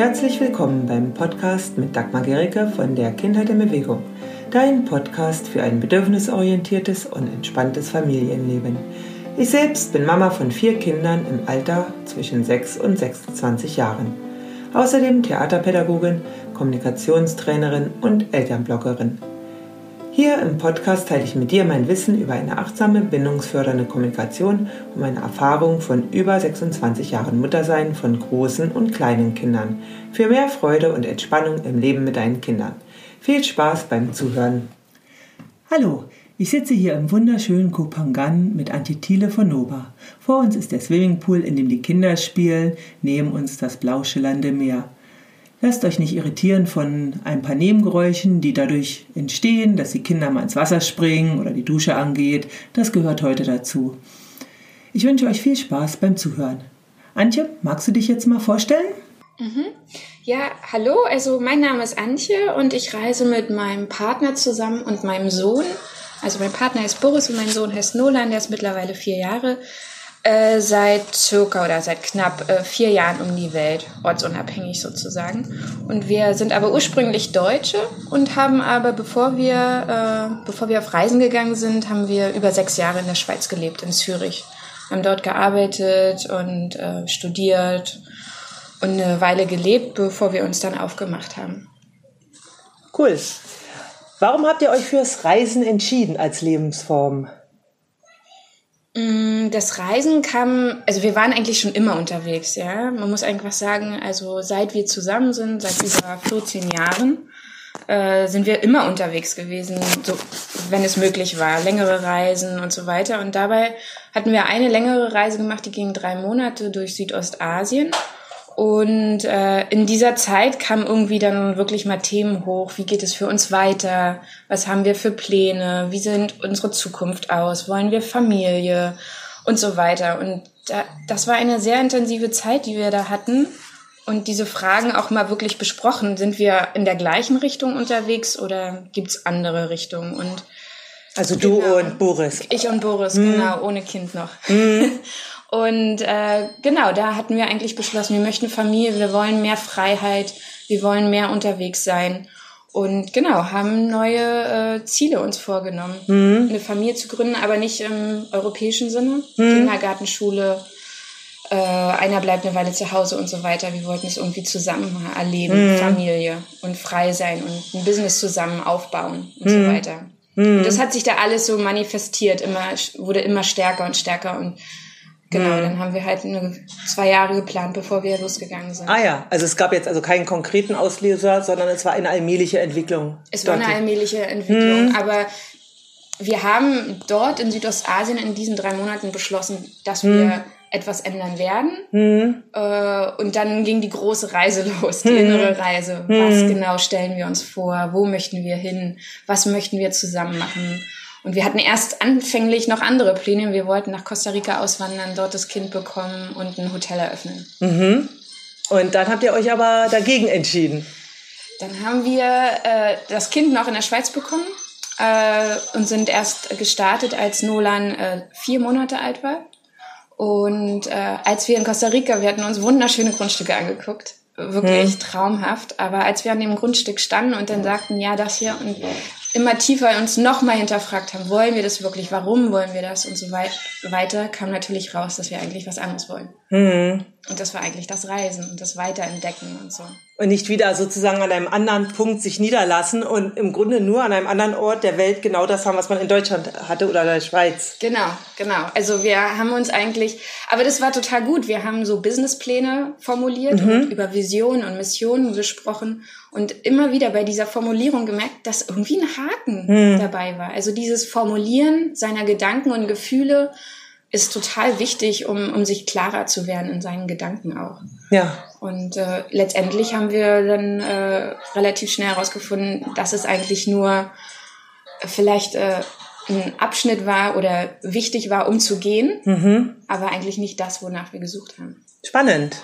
herzlich willkommen beim Podcast mit Dagmar Gericke von der Kindheit in Bewegung. Dein Podcast für ein bedürfnisorientiertes und entspanntes Familienleben. Ich selbst bin Mama von vier Kindern im Alter zwischen 6 und 26 Jahren. Außerdem Theaterpädagogin, Kommunikationstrainerin und Elternbloggerin. Hier im Podcast teile ich mit dir mein Wissen über eine achtsame, bindungsfördernde Kommunikation und meine Erfahrung von über 26 Jahren Muttersein von großen und kleinen Kindern. Für mehr Freude und Entspannung im Leben mit deinen Kindern. Viel Spaß beim Zuhören. Hallo, ich sitze hier im wunderschönen Kopangan mit Antitile von Nova. Vor uns ist der Swimmingpool, in dem die Kinder spielen, neben uns das blau schillernde Meer. Lasst euch nicht irritieren von ein paar Nebengeräuschen, die dadurch entstehen, dass die Kinder mal ins Wasser springen oder die Dusche angeht. Das gehört heute dazu. Ich wünsche euch viel Spaß beim Zuhören. Antje, magst du dich jetzt mal vorstellen? Mhm. Ja, hallo, also mein Name ist Antje und ich reise mit meinem Partner zusammen und meinem Sohn. Also mein Partner ist Boris und mein Sohn heißt Nolan, der ist mittlerweile vier Jahre äh, seit circa oder seit knapp äh, vier Jahren um die Welt, ortsunabhängig sozusagen. Und wir sind aber ursprünglich Deutsche und haben aber, bevor wir, äh, bevor wir auf Reisen gegangen sind, haben wir über sechs Jahre in der Schweiz gelebt, in Zürich. Haben dort gearbeitet und äh, studiert und eine Weile gelebt, bevor wir uns dann aufgemacht haben. Cool. Warum habt ihr euch fürs Reisen entschieden als Lebensform? Mm, das Reisen kam, also wir waren eigentlich schon immer unterwegs, ja. Man muss einfach sagen, also seit wir zusammen sind, seit über 14 Jahren, äh, sind wir immer unterwegs gewesen, so, wenn es möglich war, längere Reisen und so weiter. Und dabei hatten wir eine längere Reise gemacht, die ging drei Monate durch Südostasien. Und äh, in dieser Zeit kamen irgendwie dann wirklich mal Themen hoch. Wie geht es für uns weiter? Was haben wir für Pläne? Wie sieht unsere Zukunft aus? Wollen wir Familie? Und so weiter. Und da, das war eine sehr intensive Zeit, die wir da hatten. Und diese Fragen auch mal wirklich besprochen. Sind wir in der gleichen Richtung unterwegs oder gibt's andere Richtungen? Und also du genau, und Boris. Ich und Boris, hm. genau, ohne Kind noch. Hm. Und äh, genau, da hatten wir eigentlich beschlossen, wir möchten Familie, wir wollen mehr Freiheit, wir wollen mehr unterwegs sein. Und genau, haben neue äh, Ziele uns vorgenommen. Mhm. Eine Familie zu gründen, aber nicht im europäischen Sinne. Mhm. Kindergartenschule, äh, einer bleibt eine Weile zu Hause und so weiter. Wir wollten es irgendwie zusammen erleben, mhm. Familie und frei sein und ein Business zusammen aufbauen und so mhm. weiter. Und mhm. das hat sich da alles so manifestiert, immer, wurde immer stärker und stärker und Genau, hm. dann haben wir halt eine, zwei Jahre geplant, bevor wir losgegangen sind. Ah ja, also es gab jetzt also keinen konkreten Auslöser, sondern es war eine allmähliche Entwicklung. Es war eine allmähliche Entwicklung, hm. aber wir haben dort in Südostasien in diesen drei Monaten beschlossen, dass hm. wir etwas ändern werden. Hm. Äh, und dann ging die große Reise los, die hm. innere Reise. Was genau stellen wir uns vor? Wo möchten wir hin? Was möchten wir zusammen machen? Und wir hatten erst anfänglich noch andere Pläne. Wir wollten nach Costa Rica auswandern, dort das Kind bekommen und ein Hotel eröffnen. Mhm. Und dann habt ihr euch aber dagegen entschieden. Dann haben wir äh, das Kind noch in der Schweiz bekommen äh, und sind erst gestartet, als Nolan äh, vier Monate alt war. Und äh, als wir in Costa Rica, wir hatten uns wunderschöne Grundstücke angeguckt wirklich hm. traumhaft. Aber als wir an dem Grundstück standen und dann sagten, ja, das hier und immer tiefer uns nochmal hinterfragt haben, wollen wir das wirklich, warum wollen wir das und so weiter, kam natürlich raus, dass wir eigentlich was anderes wollen. Mhm. Und das war eigentlich das Reisen und das Weiterentdecken und so. Und nicht wieder sozusagen an einem anderen Punkt sich niederlassen und im Grunde nur an einem anderen Ort der Welt genau das haben, was man in Deutschland hatte oder in der Schweiz. Genau, genau. Also wir haben uns eigentlich, aber das war total gut. Wir haben so Businesspläne formuliert mhm. und über Visionen und Missionen gesprochen und immer wieder bei dieser Formulierung gemerkt, dass irgendwie ein Haken mhm. dabei war. Also dieses Formulieren seiner Gedanken und Gefühle ist total wichtig, um, um sich klarer zu werden in seinen Gedanken auch. Ja. Und äh, letztendlich haben wir dann äh, relativ schnell herausgefunden, dass es eigentlich nur vielleicht äh, ein Abschnitt war oder wichtig war, um zu gehen, mhm. aber eigentlich nicht das, wonach wir gesucht haben. Spannend.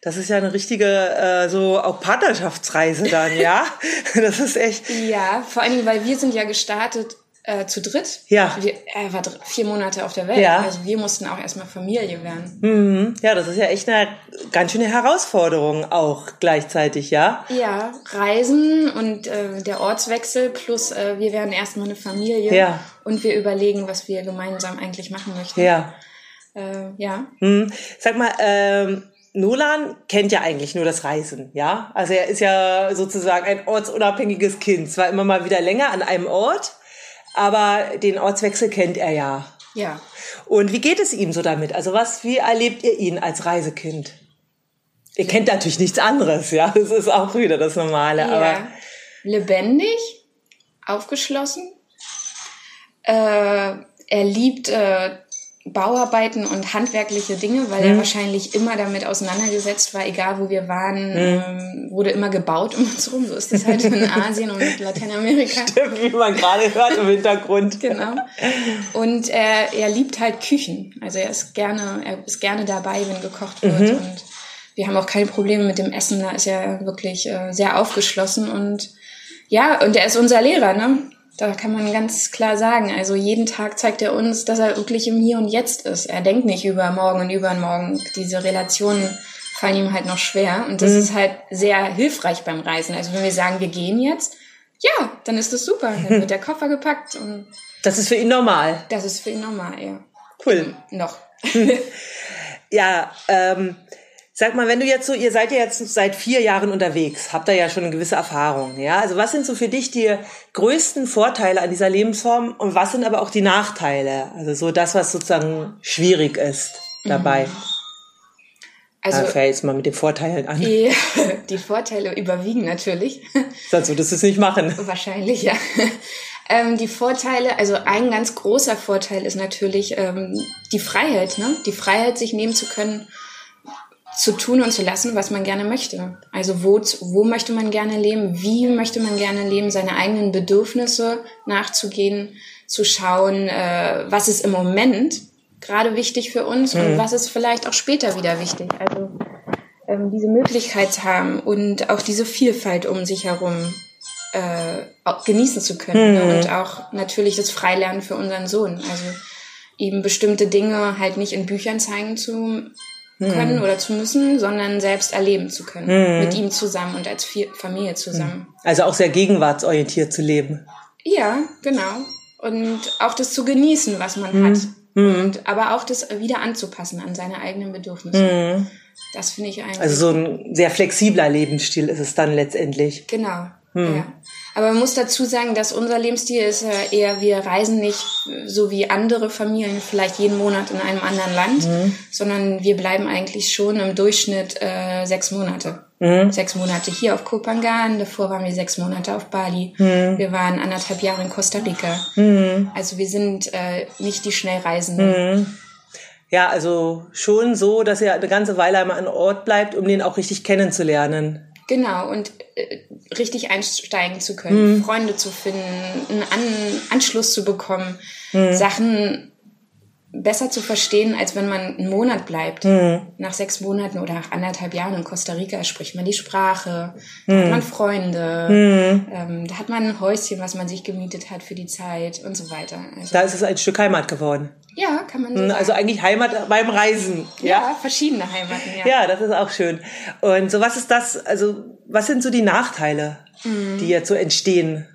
Das ist ja eine richtige, äh, so auch Partnerschaftsreise dann, ja? Das ist echt. Ja, vor allen Dingen, weil wir sind ja gestartet Äh, zu dritt. Ja. Wir, er war vier Monate auf der Welt. Ja. Also wir mussten auch erstmal Familie werden. Mhm. Ja, das ist ja echt eine ganz schöne Herausforderung auch gleichzeitig, ja? Ja, Reisen und äh, der Ortswechsel plus äh, wir werden erstmal eine Familie Ja. und wir überlegen, was wir gemeinsam eigentlich machen möchten. Ja. Äh, ja. Hm. Sag mal, ähm, Nolan kennt ja eigentlich nur das Reisen, ja? Also er ist ja sozusagen ein ortsunabhängiges Kind. Zwar immer mal wieder länger an einem Ort, aber den Ortswechsel kennt er ja. Ja. Und wie geht es ihm so damit? Also was, wie erlebt ihr ihn als Reisekind? Ihr kennt natürlich nichts anderes, ja? Das ist auch wieder das Normale, aber ja. Lebendig, aufgeschlossen. Äh, er liebt äh, Bauarbeiten und handwerkliche Dinge, weil Mhm. er wahrscheinlich immer damit auseinandergesetzt war, egal wo wir waren, Mhm. ähm, wurde immer gebaut um uns rum. So ist das halt in Asien und Lateinamerika. wie man gerade hört im Hintergrund. Genau. Und er, er liebt halt Küchen. Also er ist gerne, er ist gerne dabei, wenn gekocht wird. Mhm. Und wir haben auch keine Probleme mit dem Essen. Da ist er wirklich äh, sehr aufgeschlossen und ja, und er ist unser Lehrer, ne? Da kann man ganz klar sagen. Also jeden Tag zeigt er uns, dass er wirklich im Hier und Jetzt ist. Er denkt nicht über morgen und übermorgen. Diese Relationen fallen ihm halt noch schwer. Und das ist halt sehr hilfreich beim Reisen. Also wenn wir sagen, wir gehen jetzt, ja, dann ist das super. Dann wird der Koffer gepackt und Das ist für ihn normal. das ist für ihn normal, ja. Cool. Noch. Ja, ähm, sag mal, wenn du jetzt so, ihr seid ja jetzt seit vier Jahren unterwegs, habt da ja schon eine gewisse Erfahrung, ja? Also was sind so für dich die größten Vorteile an dieser Lebensform und was sind aber auch die Nachteile? Also so das, was sozusagen schwierig ist dabei. Also da fängt jetzt mal mit den Vorteilen an. die, die Vorteile überwiegen natürlich. Sonst würdest du es nicht machen. Wahrscheinlich, ja. Ähm, die Vorteile, also ein ganz großer Vorteil ist natürlich ähm, die Freiheit, ne? Die Freiheit, sich nehmen zu können, zu tun und zu lassen, was man gerne möchte. Also wo, wo möchte man gerne leben, wie möchte man gerne leben, seine eigenen Bedürfnisse nachzugehen, zu schauen, äh, was ist im Moment gerade wichtig für uns und was ist vielleicht auch später wieder wichtig. Also ähm, diese Möglichkeit zu haben und auch diese Vielfalt um sich herum äh, genießen zu können ne? und auch natürlich das Freilernen für unseren Sohn. Also ihm bestimmte Dinge halt nicht in Büchern zeigen zu können oder zu müssen, sondern selbst erleben zu können. Mit ihm zusammen und als Familie zusammen. Also auch sehr gegenwartsorientiert zu leben. Ja, genau. Und auch das zu genießen, was man hat. Und aber auch das wieder anzupassen an seine eigenen Bedürfnisse. Das finde ich eigentlich. Also so ein sehr flexibler Lebensstil ist es dann letztendlich. Genau. Ja. Aber man muss dazu sagen, dass unser Lebensstil ist äh, eher, wir reisen nicht äh, so wie andere Familien vielleicht jeden Monat in einem anderen Land, sondern wir bleiben eigentlich schon im Durchschnitt äh, sechs Monate. Sechs Monate hier auf Kopangan, davor waren wir sechs Monate auf Bali. Wir waren anderthalb Jahre in Costa Rica. Also wir sind äh, nicht die Schnellreisenden. Ja, also schon so, dass er eine ganze Weile einmal an Ort bleibt, um den auch richtig kennenzulernen. Genau, und äh, richtig einsteigen zu können, Freunde zu finden, einen An Anschluss zu bekommen, Sachen besser zu verstehen, als wenn man einen Monat bleibt. Nach sechs Monaten oder nach anderthalb Jahren in Costa Rica spricht man die Sprache, da hat man Freunde, ähm, da hat man ein Häuschen, was man sich gemietet hat für die Zeit und so weiter. Also, Da ist es ein Stück Heimat geworden. ja, kann man so sagen. Also eigentlich Heimat beim Reisen. Ja. ja, verschiedene Heimaten, ja. Ja, das ist auch schön. Und so was ist das, also was sind so die Nachteile, Mhm. die jetzt so entstehen?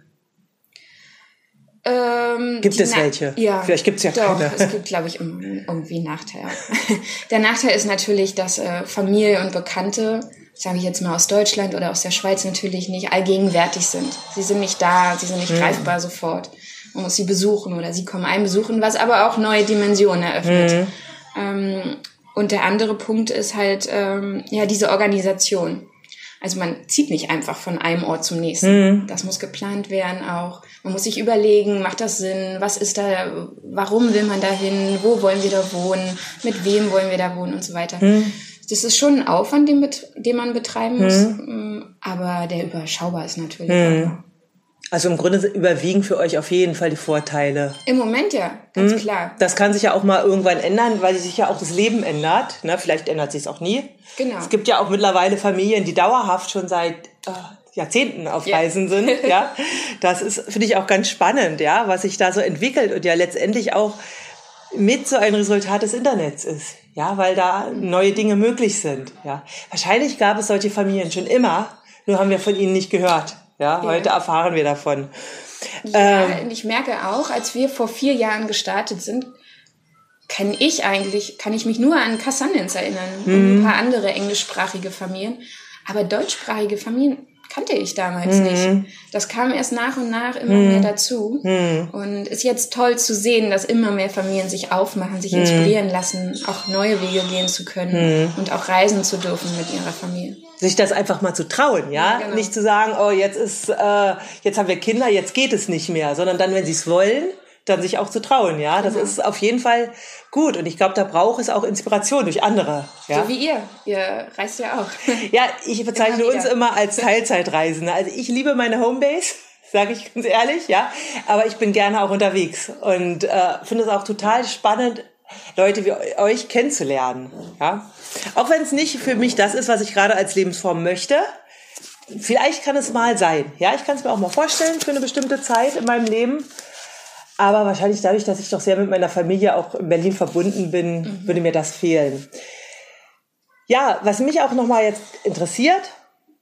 Ähm, Gibt es Na- welche? Ja. Vielleicht gibt's ja doch, keine. Es gibt, glaube ich, irgendwie einen Nachteil. Der Nachteil ist natürlich, dass äh, Familie und Bekannte, sage ich jetzt mal aus Deutschland oder aus der Schweiz, natürlich nicht allgegenwärtig sind. Sie sind nicht da, sie sind nicht Mhm. greifbar sofort. Man muss sie besuchen oder sie kommen einen besuchen, was aber auch neue Dimensionen eröffnet. Mhm. Ähm, und der andere Punkt ist halt ähm, ja diese Organisation. Also man zieht nicht einfach von einem Ort zum nächsten. Das muss geplant werden auch. Man muss sich überlegen, macht das Sinn? Was ist da? Warum will man da hin? Wo wollen wir da wohnen? Mit wem wollen wir da wohnen und so weiter. Das ist schon ein Aufwand, den, den man betreiben muss, mm, aber der überschaubar ist natürlich. auch. Also im Grunde überwiegen für euch auf jeden Fall die Vorteile. Im Moment ja, ganz klar. Das kann sich ja auch mal irgendwann ändern, weil sich ja auch das Leben ändert. Ne? Vielleicht ändert sich es auch nie. Genau. Es gibt ja auch mittlerweile Familien, die dauerhaft schon seit äh, Jahrzehnten auf Reisen sind. Ja, das ist finde ich auch ganz spannend, ja, was sich da so entwickelt und ja letztendlich auch mit so ein Resultat des Internets ist. Ja, weil da neue Dinge möglich sind. Ja, wahrscheinlich gab es solche Familien schon immer, nur haben wir von ihnen nicht gehört. Ja, ja. heute erfahren wir davon. Ja, ähm, ich merke auch, als wir vor vier Jahren gestartet sind, kenne ich eigentlich, kann ich mich nur an Cassandens erinnern und ein mhm. paar andere englischsprachige Familien. Aber deutschsprachige Familien kannte ich damals mhm. nicht. Das kam erst nach und nach immer mhm. mehr dazu. Mhm. Und ist jetzt toll zu sehen, dass immer mehr Familien sich aufmachen, sich mhm. inspirieren lassen, auch neue Wege gehen zu können mhm. und auch reisen zu dürfen mit ihrer Familie. Sich das einfach mal zu trauen, ja? ja genau. Nicht zu sagen, oh, jetzt ist, äh, jetzt haben wir Kinder, jetzt geht es nicht mehr, sondern dann, wenn sie es wollen, dann sich auch zu trauen, ja. Das genau. ist auf jeden Fall gut. Und ich glaube, da braucht es auch Inspiration durch andere. Ja? So wie ihr. Ihr reist ja auch. Ja, ich bezeichne immer uns immer als Teilzeitreisende. Also ich liebe meine Homebase. Sage ich ganz ehrlich, ja. Aber ich bin gerne auch unterwegs und äh, finde es auch total spannend, Leute wie euch kennenzulernen. Ja? Auch wenn es nicht für mich das ist, was ich gerade als Lebensform möchte. Vielleicht kann es mal sein. Ja, ich kann es mir auch mal vorstellen für eine bestimmte Zeit in meinem Leben. Aber wahrscheinlich dadurch, dass ich doch sehr mit meiner Familie auch in Berlin verbunden bin, mhm. würde mir das fehlen. Ja, was mich auch nochmal jetzt interessiert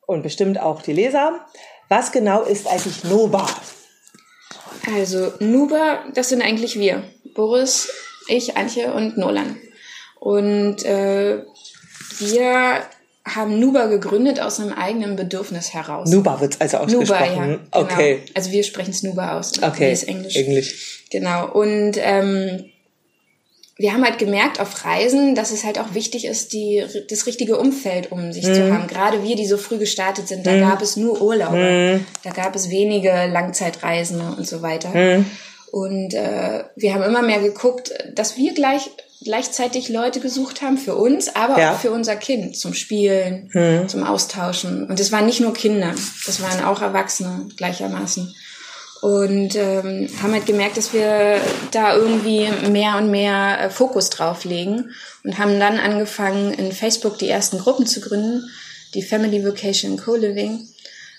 und bestimmt auch die Leser, was genau ist eigentlich Noba? Also Nuba, das sind eigentlich wir. Boris, ich, Antje und Nolan. Und äh, wir haben Nuba gegründet aus einem eigenen Bedürfnis heraus. Nuba wird also ausgesprochen. Nuba, ja, genau. Okay. Also wir sprechen es Nuba aus. Okay. ist Englisch. Englisch. Genau. Und ähm, wir haben halt gemerkt auf Reisen, dass es halt auch wichtig ist, die, das richtige Umfeld um sich mhm. zu haben. Gerade wir, die so früh gestartet sind, da mhm. gab es nur Urlaube. Mhm. Da gab es wenige Langzeitreisende und so weiter. Mhm. Und äh, wir haben immer mehr geguckt, dass wir gleich gleichzeitig Leute gesucht haben für uns, aber ja. auch für unser Kind zum Spielen, hm. zum Austauschen. Und es waren nicht nur Kinder, das waren auch Erwachsene gleichermaßen. Und ähm, haben halt gemerkt, dass wir da irgendwie mehr und mehr äh, Fokus drauf legen und haben dann angefangen, in Facebook die ersten Gruppen zu gründen, die Family Vocation Co-Living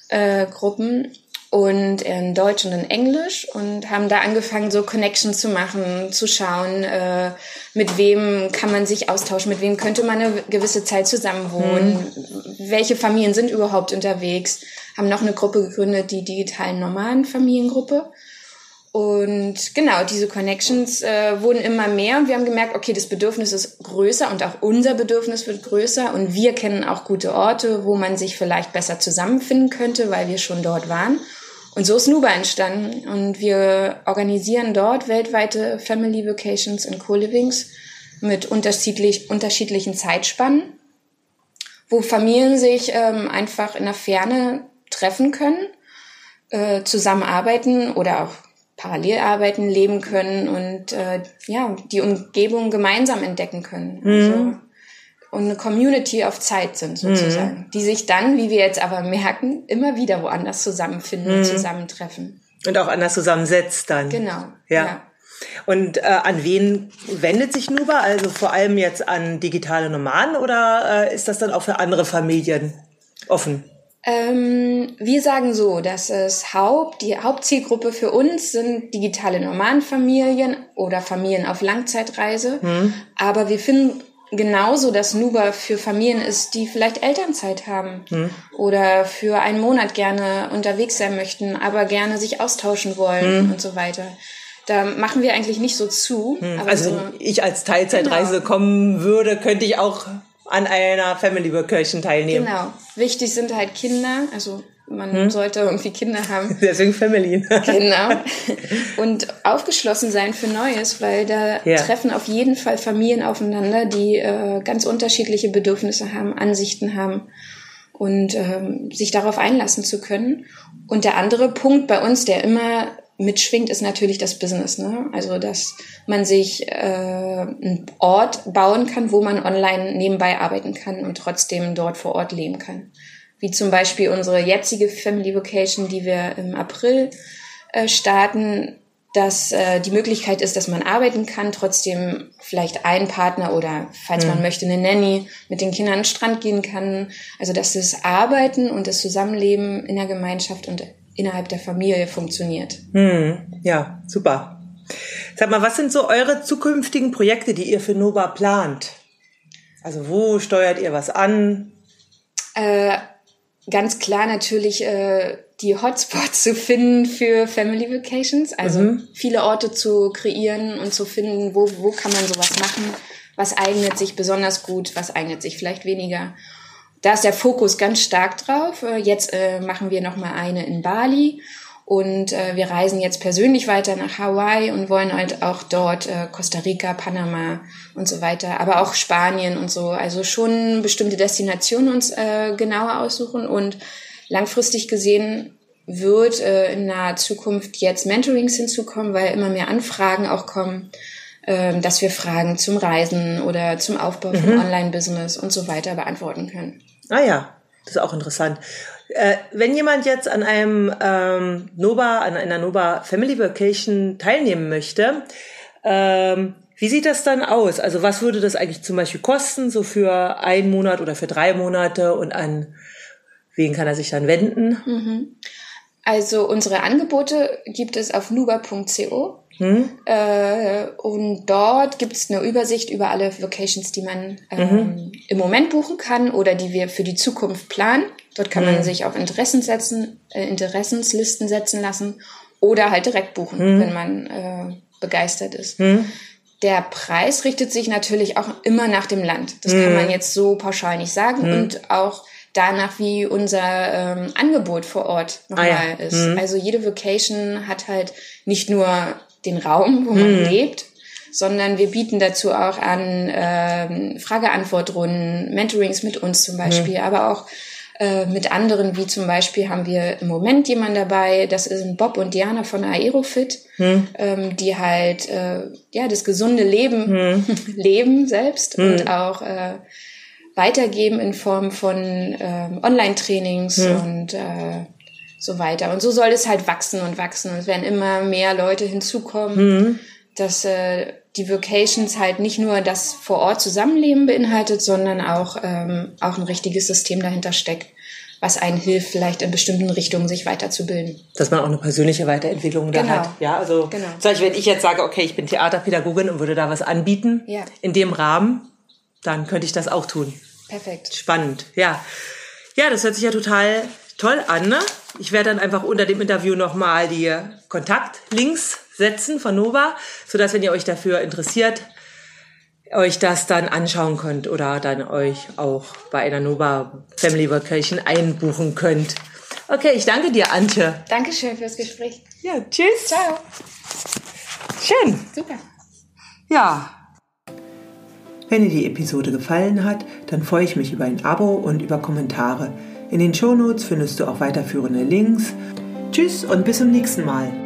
äh, Gruppen und in Deutsch und in Englisch und haben da angefangen, so Connections zu machen, zu schauen, äh, mit wem kann man sich austauschen, mit wem könnte man eine gewisse Zeit zusammen wohnen, mhm. welche Familien sind überhaupt unterwegs, haben noch eine Gruppe gegründet, die digitalen normalen Familiengruppe. Und genau, diese Connections äh, wurden immer mehr und wir haben gemerkt, okay, das Bedürfnis ist größer und auch unser Bedürfnis wird größer und wir kennen auch gute Orte, wo man sich vielleicht besser zusammenfinden könnte, weil wir schon dort waren. Und so ist Nuba entstanden. Und wir organisieren dort weltweite Family Vacations und Co-Livings mit unterschiedlich, unterschiedlichen Zeitspannen, wo Familien sich ähm, einfach in der Ferne treffen können, äh, zusammenarbeiten oder auch parallel arbeiten, leben können und äh, ja, die Umgebung gemeinsam entdecken können. Mhm. Also, und eine Community auf Zeit sind sozusagen, mhm. die sich dann, wie wir jetzt aber merken, immer wieder woanders zusammenfinden, mhm. zusammentreffen. Und auch anders zusammensetzt dann. Genau. Ja. ja. Und äh, an wen wendet sich Nuba? Also vor allem jetzt an digitale Nomaden oder äh, ist das dann auch für andere Familien offen? Ähm, wir sagen so, dass es Haupt, die Hauptzielgruppe für uns sind digitale Nomadenfamilien oder Familien auf Langzeitreise. Mhm. Aber wir finden genauso, dass Nuba für Familien ist, die vielleicht Elternzeit haben hm. oder für einen Monat gerne unterwegs sein möchten, aber gerne sich austauschen wollen hm. und so weiter. Da machen wir eigentlich nicht so zu. Hm. also so, ich als Teilzeitreise genau. kommen würde, könnte ich auch an einer Family Vacation teilnehmen. Genau. Wichtig sind halt Kinder, also man hm? sollte irgendwie Kinder haben. Deswegen Family. genau. Und aufgeschlossen sein für Neues, weil da ja. treffen auf jeden Fall Familien aufeinander, die äh, ganz unterschiedliche Bedürfnisse haben, Ansichten haben und ähm, sich darauf einlassen zu können. Und der andere Punkt bei uns, der immer mitschwingt, ist natürlich das Business. Ne? Also, dass man sich äh, einen Ort bauen kann, wo man online nebenbei arbeiten kann und trotzdem dort vor Ort leben kann wie zum Beispiel unsere jetzige Family Vocation, die wir im April äh, starten, dass äh, die Möglichkeit ist, dass man arbeiten kann, trotzdem vielleicht ein Partner oder, falls mhm. man möchte, eine Nanny mit den Kindern an den Strand gehen kann. Also dass das Arbeiten und das Zusammenleben in der Gemeinschaft und innerhalb der Familie funktioniert. Mhm. Ja, super. Sag mal, was sind so eure zukünftigen Projekte, die ihr für Nova plant? Also wo steuert ihr was an? Äh, ganz klar natürlich äh, die Hotspots zu finden für Family Vacations, also mhm. viele Orte zu kreieren und zu finden, wo, wo kann man sowas machen, was eignet sich besonders gut, was eignet sich vielleicht weniger. Da ist der Fokus ganz stark drauf. Äh, jetzt äh, machen wir noch mal eine in Bali und äh, wir reisen jetzt persönlich weiter nach Hawaii und wollen halt auch dort äh, Costa Rica, Panama und so weiter, aber auch Spanien und so. Also schon bestimmte Destinationen uns äh, genauer aussuchen und langfristig gesehen wird äh, in naher Zukunft jetzt Mentorings hinzukommen, weil immer mehr Anfragen auch kommen, äh, dass wir Fragen zum Reisen oder zum Aufbau mhm. von Online-Business und so weiter beantworten können. Ah ja, das ist auch interessant. Äh, wenn jemand jetzt an einem ähm, Nova, an einer Nova Family Vacation teilnehmen möchte, ähm, wie sieht das dann aus? Also was würde das eigentlich zum Beispiel kosten, so für einen Monat oder für drei Monate und an wen kann er sich dann wenden? Mhm. Also unsere Angebote gibt es auf nuba.co hm? Äh, und dort gibt es eine Übersicht über alle Vacations, die man ähm, mhm. im Moment buchen kann oder die wir für die Zukunft planen. Dort kann mhm. man sich auf Interessen setzen, äh, Interessenslisten setzen lassen oder halt direkt buchen, mhm. wenn man äh, begeistert ist. Mhm. Der Preis richtet sich natürlich auch immer nach dem Land. Das kann mhm. man jetzt so pauschal nicht sagen mhm. und auch danach, wie unser ähm, Angebot vor Ort nochmal ah, ja. ist. Also jede Vacation hat halt nicht nur den Raum, wo man mhm. lebt, sondern wir bieten dazu auch an ähm, Frage-Antwort-Runden, Mentorings mit uns zum Beispiel, mhm. aber auch äh, mit anderen, wie zum Beispiel haben wir im Moment jemanden dabei, das sind Bob und Diana von Aerofit, hm. ähm, die halt äh, ja das gesunde Leben hm. leben selbst hm. und auch äh, weitergeben in Form von ähm, Online-Trainings und äh, so weiter. Und so soll es halt wachsen und wachsen. Und es werden immer mehr Leute hinzukommen, mhm. dass äh, die Vocations halt nicht nur das vor Ort Zusammenleben beinhaltet, sondern auch, ähm, auch ein richtiges System dahinter steckt, was einen hilft, vielleicht in bestimmten Richtungen sich weiterzubilden. Dass man auch eine persönliche Weiterentwicklung da genau. hat. Ja, also genau. zum Beispiel, wenn ich jetzt sage, okay, ich bin Theaterpädagogin und würde da was anbieten, ja. in dem Rahmen, dann könnte ich das auch tun. Perfekt. Spannend, ja. Ja, das hört sich ja total toll an. Ne? Ich werde dann einfach unter dem Interview nochmal die Kontaktlinks setzen von Nova, sodass, wenn ihr euch dafür interessiert, euch das dann anschauen könnt oder dann euch auch bei einer Nova Family Vacation einbuchen könnt. Okay, ich danke dir, Antje. Dankeschön fürs Gespräch. Ja, tschüss. Ciao. Schön. Super. Ja. Wenn dir die Episode gefallen hat, dann freue ich mich über ein Abo und über Kommentare. In den Shownotes findest du auch weiterführende Links. Tschüss und bis zum nächsten Mal.